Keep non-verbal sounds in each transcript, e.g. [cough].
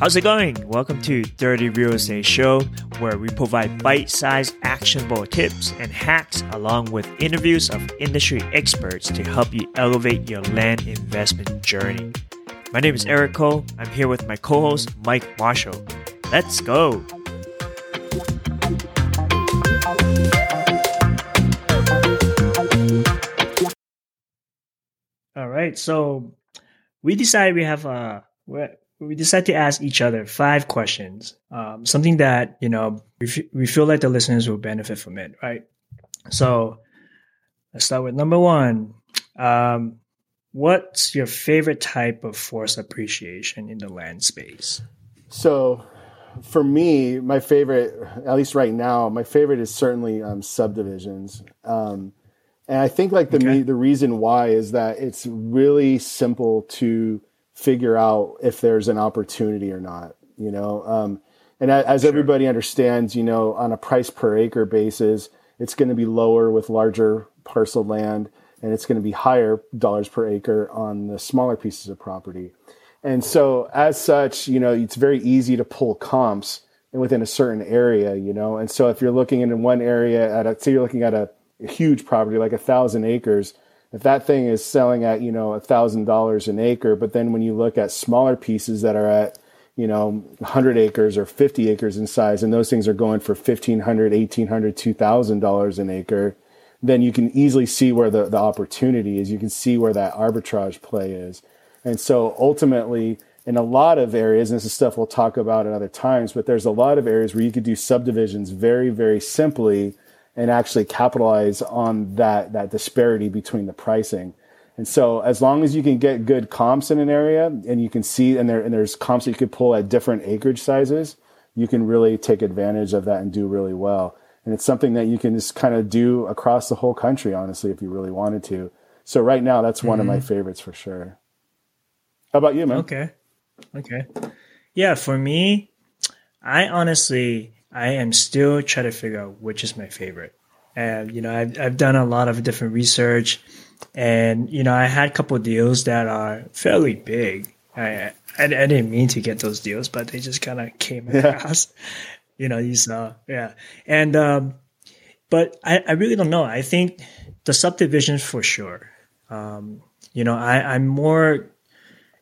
How's it going? Welcome to Dirty Real Estate Show, where we provide bite-sized, actionable tips and hacks, along with interviews of industry experts to help you elevate your land investment journey. My name is Eric Ko. I'm here with my co-host Mike Marshall. Let's go. All right, so we decided we have a we decided to ask each other five questions, um, something that you know we, f- we feel like the listeners will benefit from it, right? So let's start with number one. Um, what's your favorite type of force appreciation in the land space? So, for me, my favorite, at least right now, my favorite is certainly um, subdivisions. Um, and I think like the okay. the reason why is that it's really simple to figure out if there's an opportunity or not, you know. Um, and as sure. everybody understands, you know, on a price per acre basis, it's going to be lower with larger parcel land, and it's going to be higher dollars per acre on the smaller pieces of property. And so, as such, you know, it's very easy to pull comps within a certain area, you know. And so, if you're looking in one area at a, say you're looking at a, a huge property like a thousand acres, if that thing is selling at you know a thousand dollars an acre but then when you look at smaller pieces that are at you know 100 acres or 50 acres in size and those things are going for 1500 1800 2000 dollars an acre then you can easily see where the, the opportunity is. You can see where that arbitrage play is. And so ultimately in a lot of areas and this is stuff we'll talk about at other times but there's a lot of areas where you could do subdivisions very very simply and actually capitalize on that that disparity between the pricing. And so as long as you can get good comps in an area and you can see and there and there's comps that you could pull at different acreage sizes, you can really take advantage of that and do really well. And it's something that you can just kind of do across the whole country, honestly, if you really wanted to. So right now that's one mm-hmm. of my mm-hmm. favorites for sure. How about you, man? Okay. Okay. Yeah, for me, I honestly I am still trying to figure out which is my favorite. And you know, I've I've done a lot of different research, and you know, I had a couple of deals that are fairly big. I, I, I didn't mean to get those deals, but they just kind of came across. Yeah. [laughs] You know, you saw, yeah, and um, but I, I really don't know. I think the subdivisions for sure. Um, you know, I, I'm more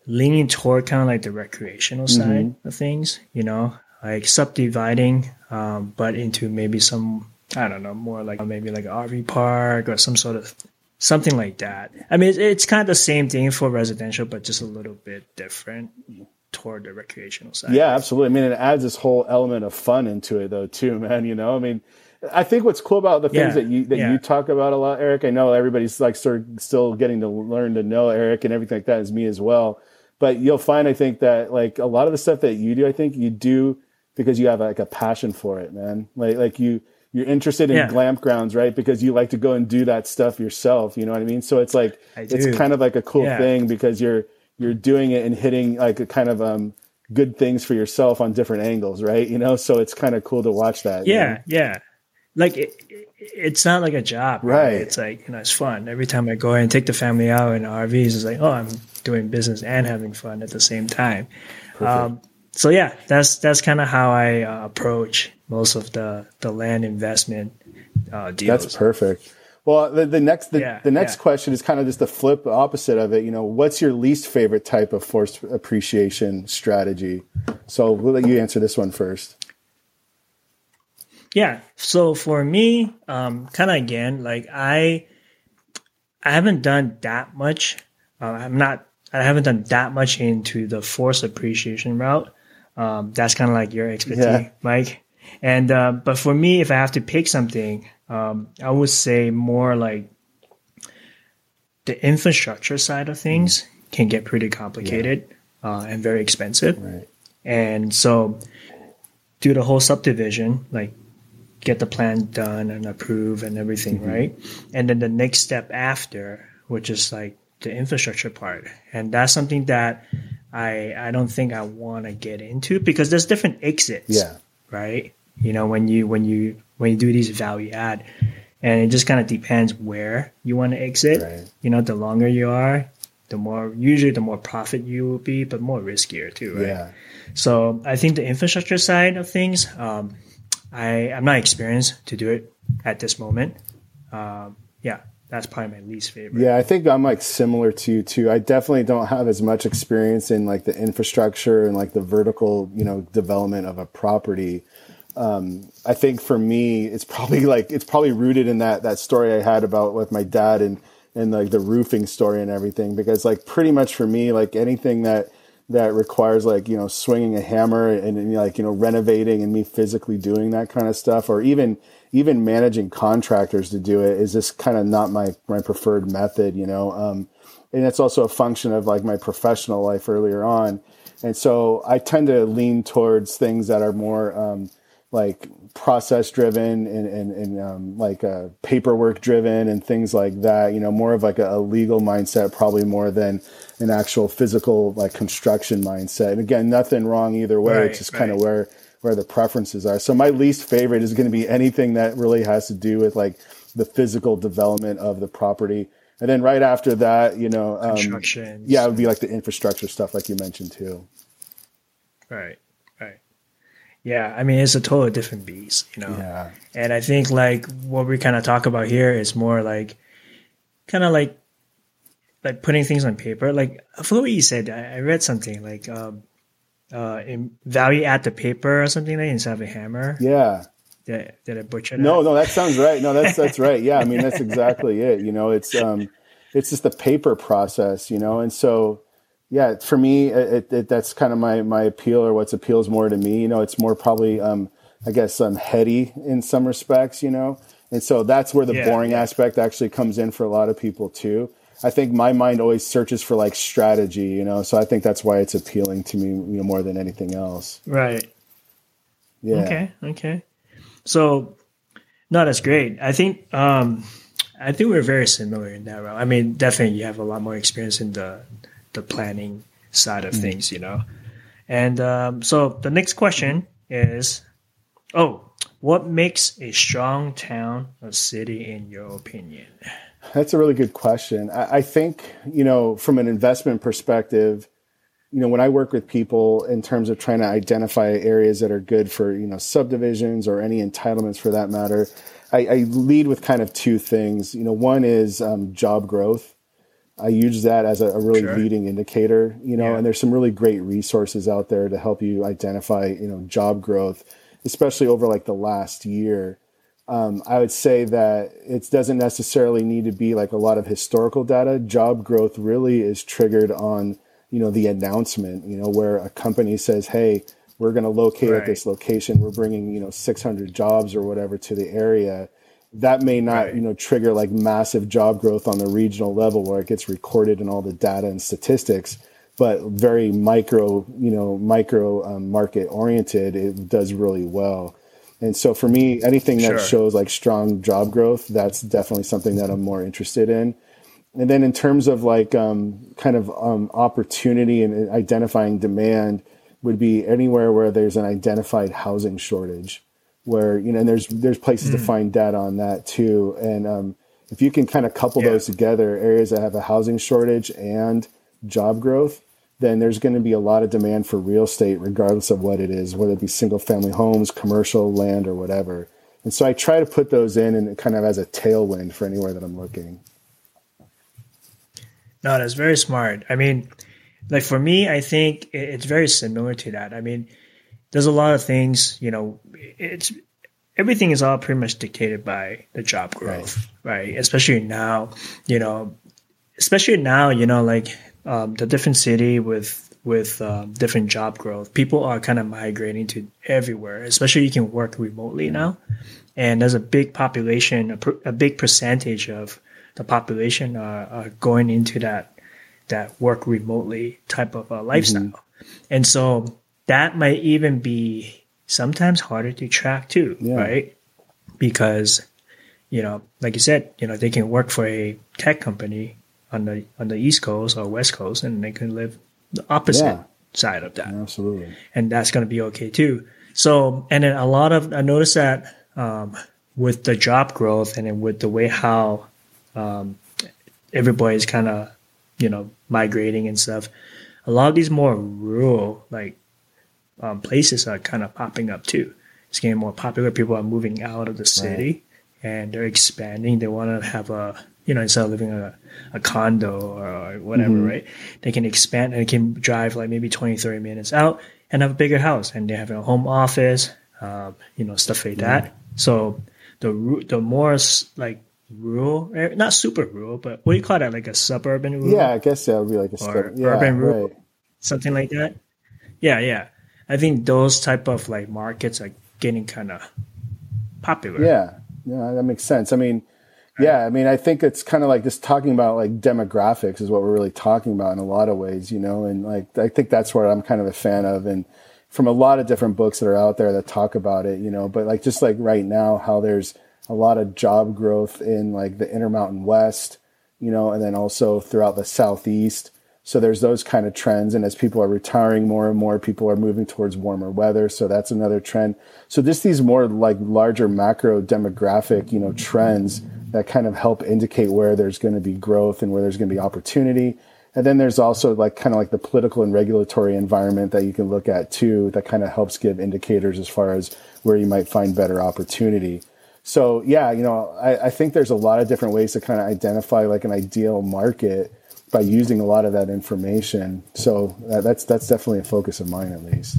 leaning toward kind of like the recreational mm-hmm. side of things. You know, like subdividing, um, but into maybe some I don't know more like maybe like an RV park or some sort of something like that. I mean, it's, it's kind of the same thing for residential, but just a little bit different toward the recreational side. Yeah, absolutely. I mean, it adds this whole element of fun into it, though, too, [laughs] man. You know, I mean. I think what's cool about the things yeah, that you that yeah. you talk about a lot, Eric. I know everybody's like sort of still getting to learn to know Eric and everything like that is me as well. But you'll find, I think that like a lot of the stuff that you do, I think you do because you have like a passion for it, man. Like like you you're interested in yeah. glamp grounds, right? Because you like to go and do that stuff yourself. You know what I mean? So it's like it's kind of like a cool yeah. thing because you're you're doing it and hitting like a kind of um good things for yourself on different angles, right? You know, so it's kind of cool to watch that. Yeah, know? yeah. Like it, it's not like a job, right? right? It's like you know, it's fun. Every time I go and take the family out in RVs, it's like, oh, I'm doing business and having fun at the same time. Um, so yeah, that's that's kind of how I uh, approach most of the the land investment uh, deals. That's perfect. Well, the, the next the, yeah, the next yeah. question is kind of just the flip opposite of it. You know, what's your least favorite type of forced appreciation strategy? So we'll let you answer this one first. Yeah. So for me, um, kind of again, like I, I haven't done that much. Uh, I'm not. I haven't done that much into the force appreciation route. Um, that's kind of like your expertise, yeah. Mike. And uh, but for me, if I have to pick something, um, I would say more like the infrastructure side of things mm. can get pretty complicated yeah. uh, and very expensive. Right. And so, do the whole subdivision, like get the plan done and approved and everything, mm-hmm. right? And then the next step after, which is like the infrastructure part, and that's something that I I don't think I want to get into because there's different exits. Yeah. Right. You know when you when you when you do these value add, and it just kind of depends where you want to exit. Right. You know, the longer you are, the more usually the more profit you will be, but more riskier too, right? Yeah. So I think the infrastructure side of things, um, I I'm not experienced to do it at this moment. Um, yeah, that's probably my least favorite. Yeah, I think I'm like similar to you too. I definitely don't have as much experience in like the infrastructure and like the vertical, you know, development of a property. Um, I think for me, it's probably [laughs] like it's probably rooted in that that story I had about with my dad and and like the roofing story and everything. Because like pretty much for me, like anything that that requires like you know swinging a hammer and, and like you know renovating and me physically doing that kind of stuff, or even even managing contractors to do it is just kind of not my my preferred method, you know. Um, and it's also a function of like my professional life earlier on, and so I tend to lean towards things that are more um, like process driven and and, and um, like uh, paperwork driven and things like that. You know, more of like a, a legal mindset, probably more than an actual physical like construction mindset. And again, nothing wrong either way. Right, it's just right. kind of where where the preferences are. So my least favorite is going to be anything that really has to do with like the physical development of the property. And then right after that, you know, um, construction. Yeah, it would be like the infrastructure stuff, like you mentioned too. Right. Yeah, I mean, it's a totally different beast, you know. Yeah. And I think like what we kind of talk about here is more like, kind of like, like putting things on paper. Like I forgot what you said. I, I read something like um, uh, in value add the paper or something like instead of a hammer. Yeah. Did, did I butcher that? No, no, that sounds right. No, that's that's right. Yeah, I mean that's exactly it. You know, it's um, it's just the paper process. You know, and so yeah, for me, it, it, that's kind of my my appeal or what's appeals more to me. You know, it's more probably um, I guess um, heady in some respects. You know, and so that's where the yeah, boring yeah. aspect actually comes in for a lot of people too. I think my mind always searches for like strategy, you know. So I think that's why it's appealing to me, you know, more than anything else. Right. Yeah. Okay. Okay. So, no, that's great. I think um, I think we're very similar in that. I mean, definitely, you have a lot more experience in the the planning side of mm things, you know. And um, so the next question is, oh, what makes a strong town or city in your opinion? That's a really good question. I, I, think, you know, from an investment perspective, you know, when I work with people in terms of trying to identify areas that are good for, you know, subdivisions or any entitlements for that matter, I, I lead with kind of two things. You know, one is um, job growth. I use that as a, a really sure. leading indicator, you know, yeah. and there's some really great resources out there to help you identify, you know, job growth, especially over like the last year um, I would say that it doesn't necessarily need to be like a lot of historical data. Job growth really is triggered on, you know, the announcement, you know, where a company says, hey, we're going to locate right. at this location. We're bringing, you know, 600 jobs or whatever to the area. That may not, right. you know, trigger like massive job growth on the regional level where it gets recorded in all the data and statistics, but very micro, you know, micro um, market oriented, it does really well. And so for me, anything that sure. shows like strong job growth, that's definitely something that I'm more interested in. And then in terms of like um, kind of um, opportunity and identifying demand, would be anywhere where there's an identified housing shortage, where you know, and there's there's places mm. to find data on that too. And um, if you can kind of couple yeah. those together, areas that have a housing shortage and job growth, then there's going to be a lot of demand for real estate, regardless of what it is, whether it be single family homes, commercial land, or whatever. And so I try to put those in and kind of as a tailwind for anywhere that I'm looking. No, that's very smart. I mean, like for me, I think it's very similar to that. I mean, there's a lot of things, you know, it's everything is all pretty much dictated by the job growth, right? right? Especially now, you know, especially now, you know, like um, the different city with with um, different job growth, people are kind of migrating to everywhere. Especially you can work remotely now, and there's a big population, a, per, a big percentage of the population are, are, going into that that work remotely type of uh, lifestyle, mm-hmm. and so that might even be sometimes harder to track too, yeah. right? Because you know, like you said, you know, they can work for a tech company on the on the East Coast or West Coast, and they can live the opposite yeah. side of that. Absolutely, and that's going to be okay too. So, and then a lot of I noticed that um, with the job growth and then with the way how um, everybody is kind of you know, migrating and stuff. A lot of these more rural like um, places are kind of popping up too. It's getting more popular. People are moving out of the city right. and they're expanding. They want to have a you know instead of living in a, a condo or whatever, mm-hmm. right? They can expand and they can drive like maybe 20, 30 minutes out and have a bigger house and they have a home office, uh, you know, stuff like that. Mm-hmm. So the the more like rural, not super rural, but what do you call that? Like a suburban rural? Yeah, I guess that would be like a or yeah, urban rural, right. something like that. Yeah, yeah. I think those type of like markets are getting kind of popular. Yeah, yeah, that makes sense. I mean, yeah, I mean, I think it's kind of like just talking about like demographics is what we're really talking about in a lot of ways, you know, and like I think that's what I'm kind of a fan of, and from a lot of different books that are out there that talk about it, you know, but like just like right now, how there's a lot of job growth in like the Intermountain West, you know, and then also throughout the Southeast. So there's those kind of trends. And as people are retiring more and more, people are moving towards warmer weather. So that's another trend. So just these more like larger macro demographic, you know, trends that kind of help indicate where there's going to be growth and where there's going to be opportunity. And then there's also like kind of like the political and regulatory environment that you can look at too, that kind of helps give indicators as far as where you might find better opportunity. So yeah, you know, I, I think there's a lot of different ways to kind of identify like an ideal market by using a lot of that information. So that, that's that's definitely a focus of mine at least.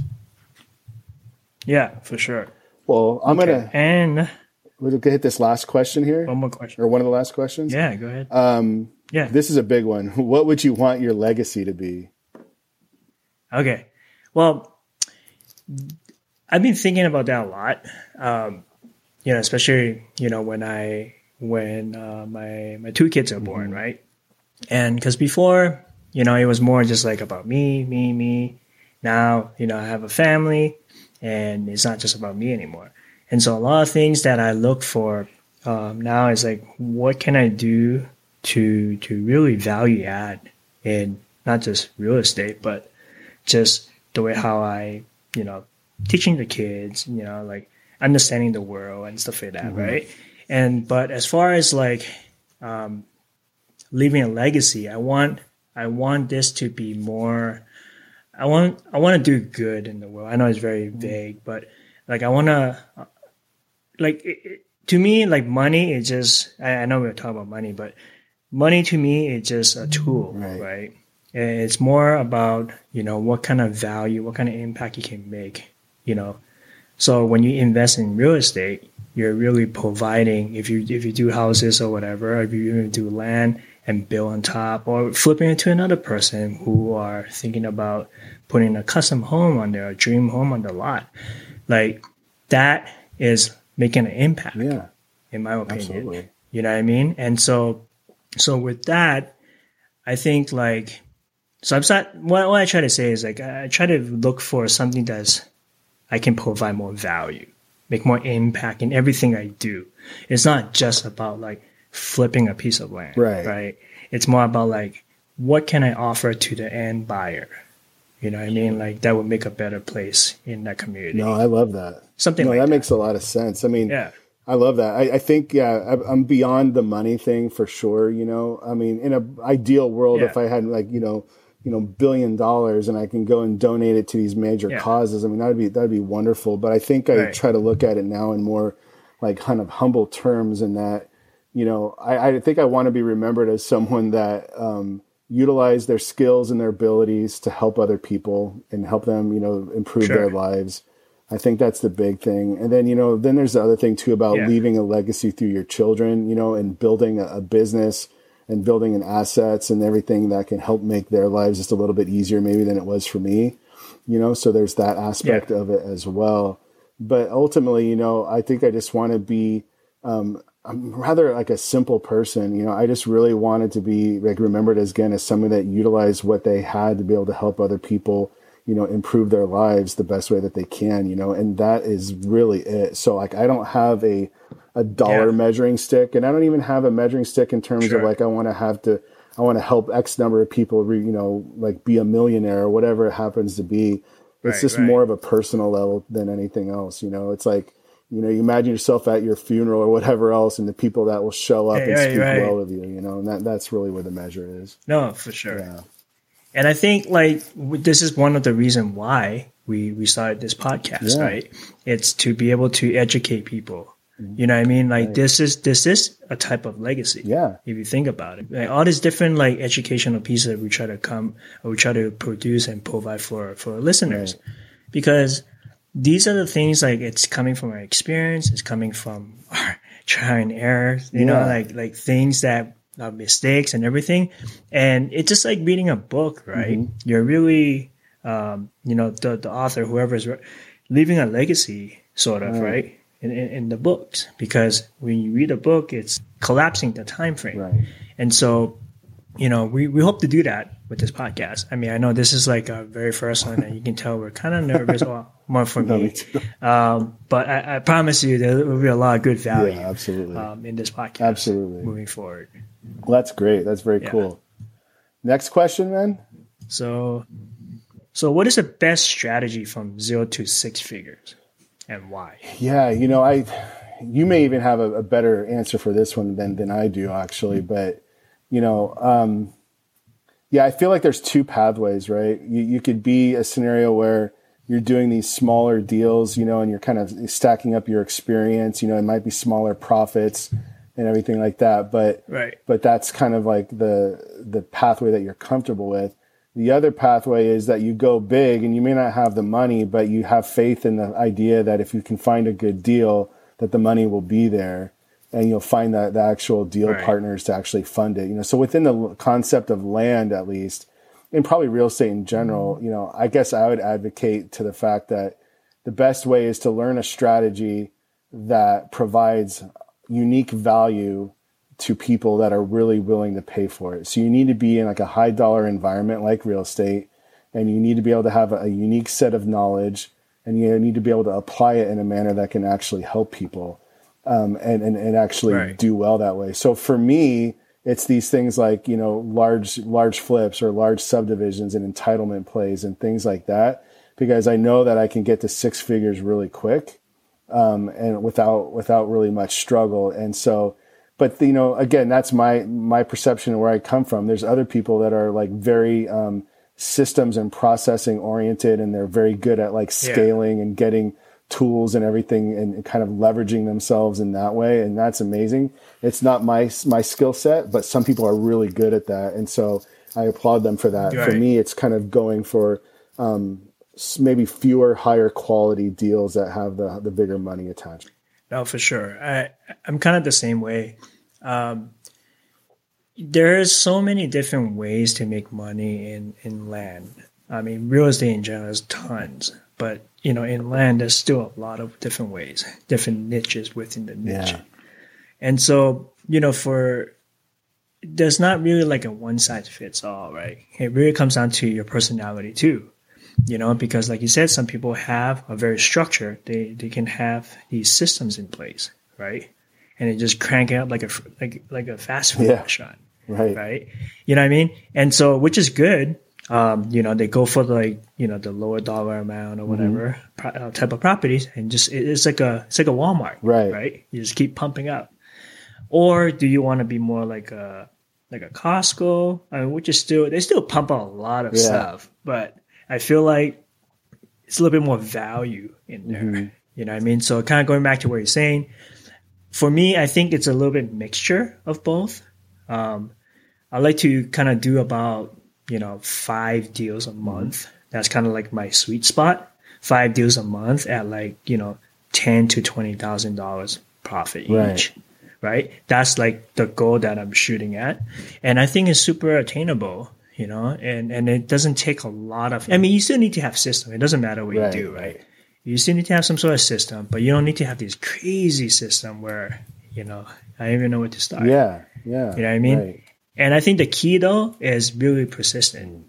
Yeah, for sure. Well, I'm okay. gonna and we'll hit this last question here. One more question, or one of the last questions. Yeah, go ahead. Um, yeah. This is a big one. [laughs] What would you want your legacy to be? Okay. Well, I've been thinking about that a lot. Um, you know, especially, you know, when I, when uh, my, my two kids are born, mm-hmm. right? And because before, you know, it was more just like about me, me, me. Now, you know, I have a family and it's not just about me anymore. And so a lot of things that I look for um, now is like, what can I do to to really value add in not just real estate, but just the way how I, you know, teaching the kids, you know, like understanding the world and stuff like that, mm-hmm. right? And but as far as like um, leaving a legacy, I want I want this to be more. I want I want to do good in the world. I know it's very mm-hmm. vague, but like I want to like it, to me like money is just I, I know we're talking about money, but money to me is just a tool, right. right? It's more about, you know, what kind of value, what kind of impact you can make, you know. So when you invest in real estate, you're really providing if you if you do houses or whatever, if you even do land and build on top or flipping it to another person who are thinking about putting a custom home on their dream home on the lot. Like that is making an impact. Yeah. In my opinion. Absolutely. You know what I mean? And so so with that, I think like so I'm not what, what I try to say is like I try to look for something that's I can provide more value, make more impact in everything I do. It's not just about like flipping a piece of land. Right. Right. It's more about like what can I offer to the end buyer? You know what I mean? Like that would make a better place in that community. No, I love that. Something no, like that, that makes a lot of sense. I mean, yeah. I love that. I, I think, yeah, I, am beyond the money thing for sure. You know, I mean, in an ideal world, yeah. if I had like, you know, you know, billion dollars and I can go and donate it to these major yeah. causes, I mean, that'd be, that'd be wonderful. But I think I right. try to look at it now in more like kind of humble terms and that, you know, I, I think I want to be remembered as someone that, um, utilize their skills and their abilities to help other people and help them, you know, improve sure. their lives I think that's the big thing. And then, you know, then there's the other thing too about yeah. leaving a legacy through your children, you know, and building a, a, business and building an assets and everything that can help make their lives just a little bit easier maybe than it was for me, you know, so there's that aspect yeah. of it as well. But ultimately, you know, I think I just want to be, um, I'm rather like a simple person, you know, I just really wanted to be like remembered as again as someone that utilized what they had to be able to help other people you know improve their lives the best way that they can you know and that is really it so like i don't have a a dollar yeah. measuring stick and i don't even have a measuring stick in terms sure. of like i want to have to i want to help x number of people re, you know like be a millionaire or whatever it happens to be it's right, just right. more of a personal level than anything else you know it's like you know, you imagine yourself at your funeral or whatever else, and the people that will show up and right, speak right. well of you, you know, and that, that's really where the measure is. No, for sure. Yeah. And I think like w- this is one of the reason why we we started this podcast, Yeah. right? It's to be able to educate people. Mm-hmm. You know what I mean? Like this is this is a type of legacy. Yeah. If you think about it, like all these different like educational pieces that we try to come or we try to produce and provide for for our listeners, because these are the things like it's coming from our experience, it's coming from [laughs] our trial and error, you know, like like things that are mistakes and everything. And it's just like reading a book, right? Mm-hmm. You're really, um, you know, the the author, whoever's re- leaving a legacy, sort of, right? In, in, in the books, because when you read a book, it's collapsing the time frame, Right. and so, you know, we, we hope to do that with this podcast. I mean, I know this is like our very first one, and you can tell we're kind of nervous, [laughs] well, more for No, me me. Um, but I, I promise you, there will be a lot of good value Yeah, absolutely. um, in this podcast Absolutely. moving forward. Well, that's great. That's very Yeah. cool. Next question, man. So, so what is the best strategy from zero to six figures, and why? Yeah, you know, I you may even have a, a better answer for this one than than I do actually, but you know, um, yeah, I feel like there's two pathways, right? You you could be a scenario where you're doing these smaller deals, you know, and you're kind of stacking up your experience. You know, it might be smaller profits and everything like that, but Right. but that's kind of like the the pathway that you're comfortable with. The other pathway is that you go big and you may not have the money, but you have faith in the idea that if you can find a good deal, that the money will be there and you'll find that the actual deal Right. partners to actually fund it. You know, so within the concept of land at least, and probably real estate in general, you know, I guess I would advocate to the fact that the best way is to learn a strategy that provides unique value to people that are really willing to pay for it. So you need to be in like a high dollar environment like real estate and you need to be able to have a, a unique set of knowledge and you need to be able to apply it in a manner that can actually help people um, and, and, and actually Right. do well that way. So for me, it's these things like, you know, large, large flips or large subdivisions and entitlement plays and things like that, because I know that I can get to six figures really quick um, and without without really much struggle. And so, but you know, again, that's my my perception of where I come from. There's other people that are like very um, systems and processing oriented, and they're very good at like Yeah. scaling and getting tools and everything, and, kind of leveraging themselves in that way. And that's amazing. It's not my my skill set, but some people are really good at that, and so I applaud them for that. For me, it's kind of going for um, maybe fewer higher quality deals that have the the bigger money attached. No, for sure. I I'm kind of the same way. Um, there's so many different ways to make money in in land. I mean, real estate in general is tons, but you know, in land, there's still a lot of different ways, different niches within the niche. Yeah. And so, you know, for there's not really like a one size fits all, right? It really comes down to your personality too. You know, because like you said, some people have a very structure. They they can have these systems in place, right? And they just crank it up like a like like a fast food Yeah. restaurant Right. right? You know what I mean? And so, which is good. Um, you know, they go for like, you know, the lower dollar amount or whatever pro- uh, type of properties, and just it- it's like a it's like a Walmart, Right. Right? You just keep pumping up. Or do you want to be more like a like a Costco, I mean, which is still they still pump out a lot of Yeah. stuff, but I feel like it's a little bit more value in there. Mm-hmm. You know what I mean? So kind of going back to what you're saying, for me, I think it's a little bit mixture of both. Um, I like to kind of do about you know five deals a month. That's kind of like my sweet spot. Five deals a month at like you know ten to twenty thousand dollars profit Right. each. Right. That's like the goal that I'm shooting at, and I think it's super attainable. You know, and and it doesn't take a lot of. I mean, you still need to have system. It doesn't matter what Right, you do, right? You still need to have some sort of system, but you don't need to have this crazy system where you know I don't even know where to start. Yeah. Yeah. You know what I mean? Right. And I think the key though is really persistent,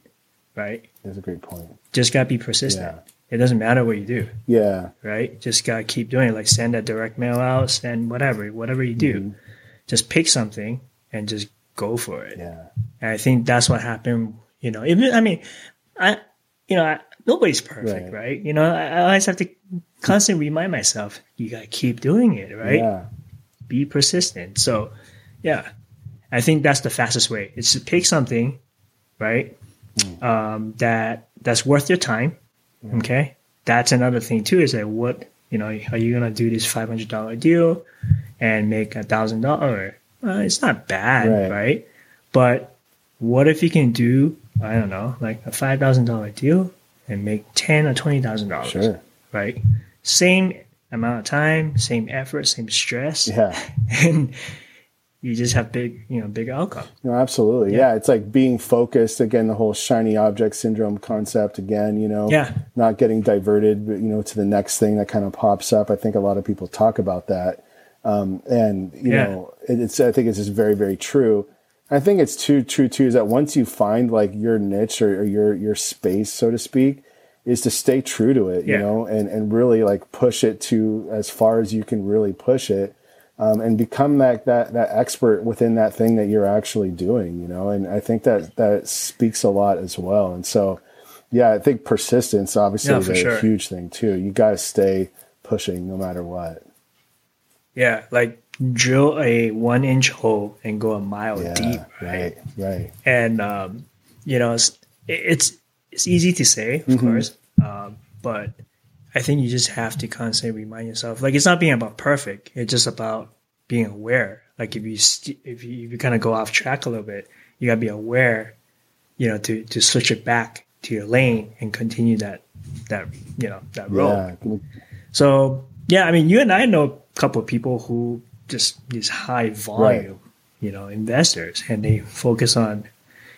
right? That's a great point. Just gotta be persistent. Yeah. It doesn't matter what you do, Yeah. right? Just gotta keep doing it. Like send that direct mail out, send whatever, whatever you do. Mm-hmm. Just pick something and just go for it. Yeah. And I think that's what happened. You know, even I mean, I, you know, I, nobody's perfect, right? right? You know, I, I, always have to constantly remind myself, you gotta keep doing it, right? Yeah. Be persistent. So, yeah, I think that's the fastest way. It's to pick something, right? Mm. Um, that that's worth your time. Mm. Okay, that's another thing too. Is that what you know? Are you gonna do this five hundred dollar deal and make a thousand dollar? It's not bad, right. right? But what if you can do I don't know, like a five thousand dollar deal and make ten or twenty thousand dollars? Sure. Right. Same amount of time, same effort, same stress. Yeah. [laughs] And you just have big, you know, big outcome. No, absolutely. Yeah. yeah. It's like being focused again, the whole shiny object syndrome concept again, you know, yeah. not getting diverted, you know, to the next thing that kind of pops up. I think a lot of people talk about that. Um, and you yeah. know, it's, I think it's just very, very true. I think it's too true too, is that once you find like your niche or, or your, your space, so to speak, is to stay true to it, yeah. you know, and, and really like push it to as far as you can really push it um, and become that, that that expert within that thing that you're actually doing, you know. And I think that that speaks a lot as well. And so, yeah, I think persistence obviously yeah, is a sure. huge thing too. You got to stay pushing no matter what. Yeah, like drill a one inch hole and go a mile yeah, deep. Right, right. right. And um, you know, it's, it's it's easy to say, of mm-hmm. course, um, but I think you just have to constantly remind yourself. Like it's not being about perfect. It's just about being aware. Like if you st- if you, if you kind of go off track a little bit, you gotta be aware. You know, to to switch it back to your lane and continue that that you know that road. Yeah. So yeah, I mean, you and I know a couple of people who just these high volume, right. you know, investors, and they focus on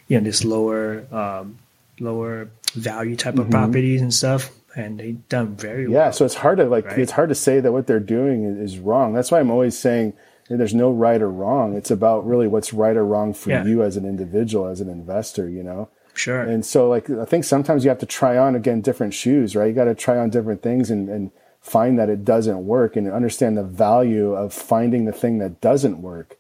you know this lower um, lower value type of mm-hmm. properties and stuff and they done very well. Yeah, so it's hard to like right? it's hard to say that what they're doing is, wrong. That's why I'm always saying there's no right or wrong. It's about really what's right or wrong for yeah. you as an individual, as an investor, you know. Sure. And so like I think sometimes you have to try on again different shoes, right? You got to try on different things and and find that it doesn't work and understand the value of finding the thing that doesn't work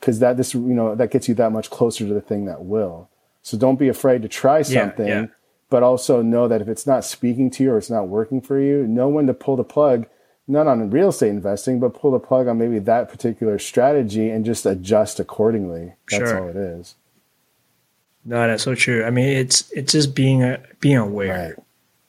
because that this you know that gets you that much closer to the thing that will. So don't be afraid to try something. Yeah, yeah but also know that if it's not speaking to you or it's not working for you, know when to pull the plug, not on real estate investing, but pull the plug on maybe that particular strategy and just adjust accordingly. That's sure. all it is. No, that's so true. I mean, it's it's just being a, being aware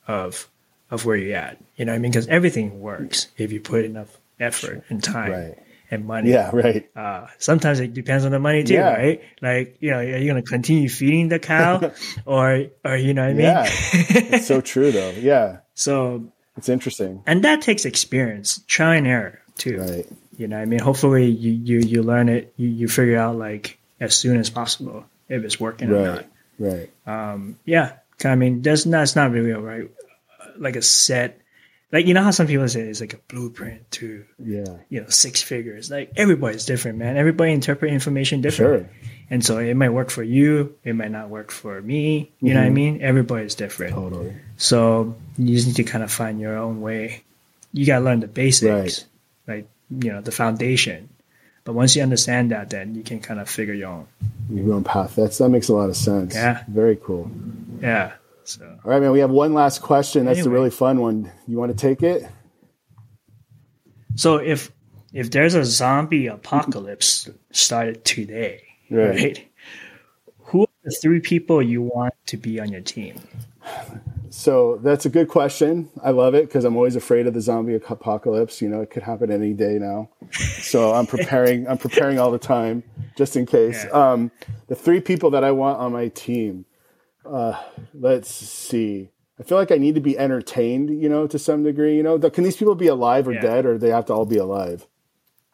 right. of of where you're at. You know, I mean, because everything works if you put enough effort and time. Right and money. Yeah, right. Uh, sometimes it depends on the money too, yeah. right? Like, you know, are you going to continue feeding the cow [laughs] or, or, you know what I mean? Yeah. it's so true though. Yeah. [laughs] So it's interesting. And that takes experience, try and error too. Right. You know I mean? Hopefully you, you, you learn it, you, you figure out like as soon as possible if it's working right. or not. Right. Um, yeah. I mean, that's not, it's not really right. Like a set, like you know how some people say it's like a blueprint to yeah. you know six figures? Like everybody's different man. Everybody interpret information different sure. and so it might work for you it might not work for me. You mm-hmm. know what i mm-hmm. mean? Everybody's different. Totally. So you just need to kind of find your own way. You got to learn the basics right. like you know the foundation. But once you understand that then you can kind of figure your own. Your own path. That's that makes a lot of sense. Yeah. Very cool. Yeah so. All right, man. We have one last question. That's anyway. a really fun one. You want to take it? So if if there's a zombie apocalypse started today, right. right? Who are the three people you want to be on your team? So that's a good question. I love it because I'm always afraid of the zombie apocalypse. You know, it could happen any day now. So I'm [laughs] preparing. I'm preparing all the time just in case. Yeah. Um, the three people that I want on my team. Uh, let's see. I feel like I need to be entertained, you know, to some degree. You know, can these people be alive or yeah. dead, or they have to all be alive?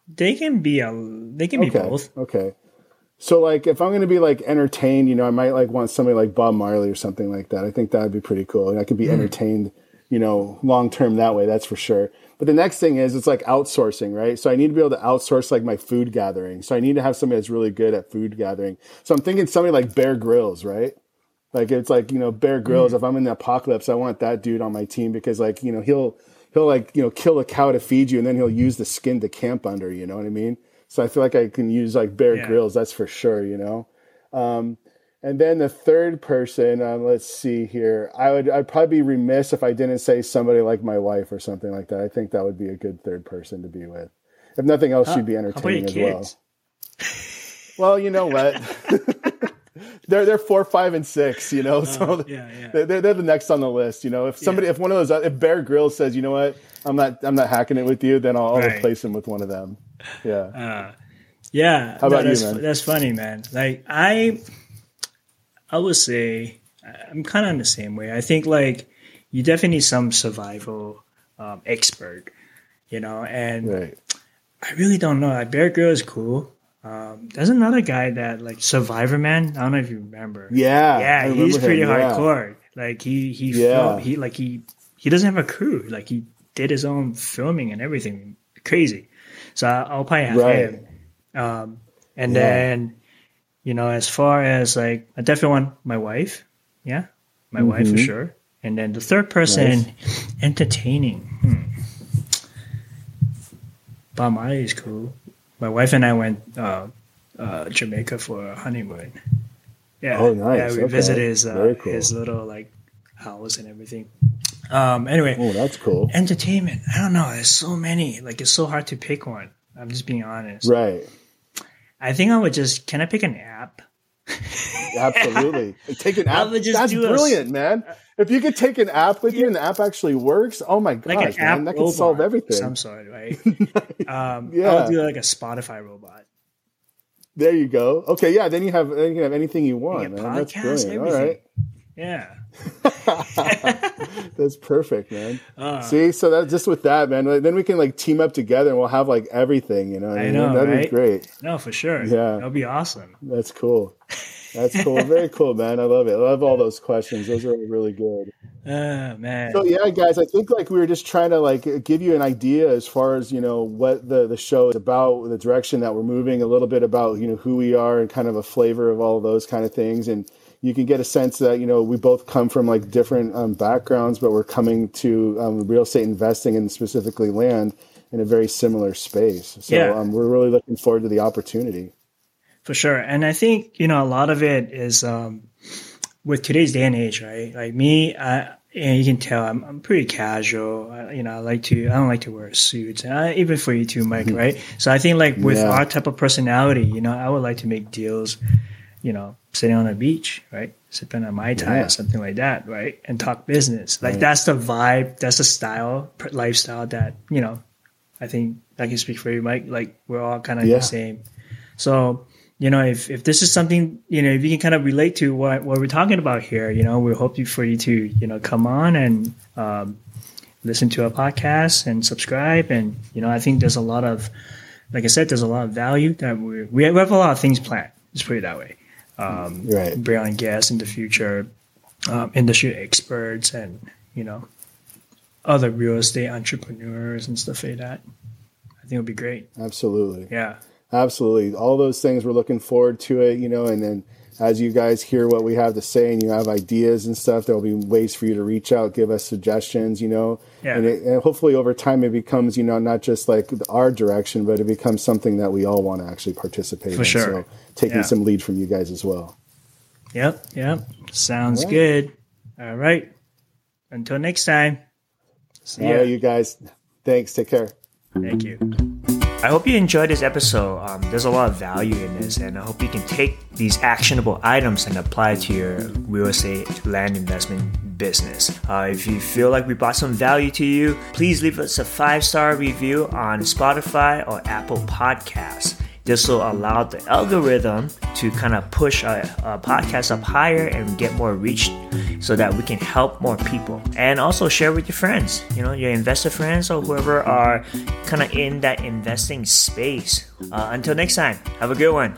They can be. A, they can be okay. both. Okay. So, like, if I'm going to be like entertained, you know, I might like want somebody like Bob Marley or something like that. I think that would be pretty cool, and I could be mm. entertained, you know, long term that way. That's for sure. But the next thing is it's like outsourcing, right? So I need to be able to outsource like my food gathering. So I need to have somebody that's really good at food gathering. So I'm thinking somebody like Bear Grylls, right? Like it's like you know Bear Grylls. Mm. If I'm in the apocalypse, I want that dude on my team because like you know he'll he'll like you know kill a cow to feed you, and then he'll use the skin to camp under. You know what I mean? So I feel like I can use like Bear yeah. Grylls. That's for sure. You know. Um, And then the third person, um, let's see here. I would I'd probably be remiss if I didn't say somebody like my wife or something like that. I think that would be a good third person to be with. If nothing else, she'd be entertaining as well. Well, you know what? [laughs] they're they're four, five, and six. You know, uh, [laughs] so yeah, yeah. They're, they're the next on the list. You know, if somebody, yeah. if one of those, if Bear Grylls says, you know what, I'm not, I'm not hacking it with you, then I'll, I'll replace him with one of them. Yeah. Uh, yeah. How about no, you, man? That's funny, man. Like I, I would say I'm kind of in the same way. I think like you definitely need some survival um, expert, you know, and right. I really don't know. Bear Grylls is cool. Um, there's another guy that like Survivor Man. I don't know if you remember. Yeah, yeah, he's pretty him, hardcore. Yeah. Like he he yeah. Filmed, he like he he doesn't have a crew. Like he did his own filming and everything. Crazy. So I'll probably have right. him. Um, and yeah. then you know, as far as like, I definitely want my wife. Yeah, my mm-hmm. wife for sure. And then the third person, nice. entertaining. Hmm. Bob Marley is cool. My wife and I went uh, uh, Jamaica for a honeymoon. Yeah, oh, nice. Yeah, we okay. visited his uh, cool. his little like house and everything. Um, anyway, oh, that's cool. Entertainment. I don't know. There's so many. Like it's so hard to pick one. I'm just being honest. Right. I think I would just. Can I pick an app? Absolutely. [laughs] Take an app. That's brilliant, a, man. If you could take an app with you and the app actually works, oh my gosh, like man, that could solve everything. Some sort, right? [laughs] um, yeah. I'll do like a Spotify robot. There you go. Okay, yeah. Then you have then you can have anything you want, man. Podcast, That's brilliant. Everything. All right. Yeah. [laughs] That's perfect, man. Uh, See, so that just with that, man, then we can like team up together and we'll have like everything, you know. I, know, that'd right? be great. No, for sure. Yeah, that'd be awesome. That's cool. [laughs] That's cool. Very cool, man. I love it. I love all those questions. Those are really good. Oh man. So yeah, guys, I think like we were just trying to like give you an idea as far as you know what the the show is about, the direction that we're moving, a little bit about you know who we are, and kind of a flavor of all of those kind of things, and you can get a sense that you know we both come from like different um, backgrounds, but we're coming to um, real estate investing and specifically land in a very similar space. So yeah. um, we're really looking forward to the opportunity. For sure, and I think you know a lot of it is um, with today's day and age, right? Like me, I, and you can tell I'm, I'm pretty casual. I, you know, I like to I don't like to wear suits, I, even for you too, Mike, mm-hmm. right? So I think like with yeah. our type of personality, you know, I would like to make deals you know, sitting on a beach, right? Sipping a Mai Tai yeah. or something like that, right? And talk business. Like right. that's the vibe, that's the style, lifestyle that, you know, I think I can speak for you, Mike. Like we're all kind of yeah. the same. So, you know, if, if this is something, you know, if you can kind of relate to what, what we're talking about here, you know, we hope for you to, you know, come on and um, listen to our podcast and subscribe. And, you know, I think there's a lot of, like I said, there's a lot of value that we we have a lot of things planned. Let's put it that way um, right. bring on guests in the future, um, industry experts, and you know, other real estate entrepreneurs and stuff like that. I think it'll be great. Absolutely. Yeah. Absolutely. All those things we're looking forward to it, you know, and then as you guys hear what we have to say and you have ideas and stuff, there'll be ways for you to reach out, give us suggestions, you know, yeah. and, it, and, hopefully over time it becomes, you know, not just like our direction, but it becomes something that we all want to actually participate for in. Sure. So taking yeah. some lead from you guys as well. Yep. Yep. Sounds good. All right. Until next time. See you. you guys. Thanks. Take care. Thank you. I hope you enjoyed this episode. Um, there's a lot of value in this, and I hope you can take these actionable items and apply to your real estate land investment business. Uh, if you feel like we brought some value to you, please leave us a five star review on Spotify or Apple Podcasts. This will allow the algorithm to kind of push a, a podcast up higher and get more reach so that we can help more people. And also share with your friends, you know, your investor friends or whoever are kind of in that investing space. Uh, until next time, have a good one.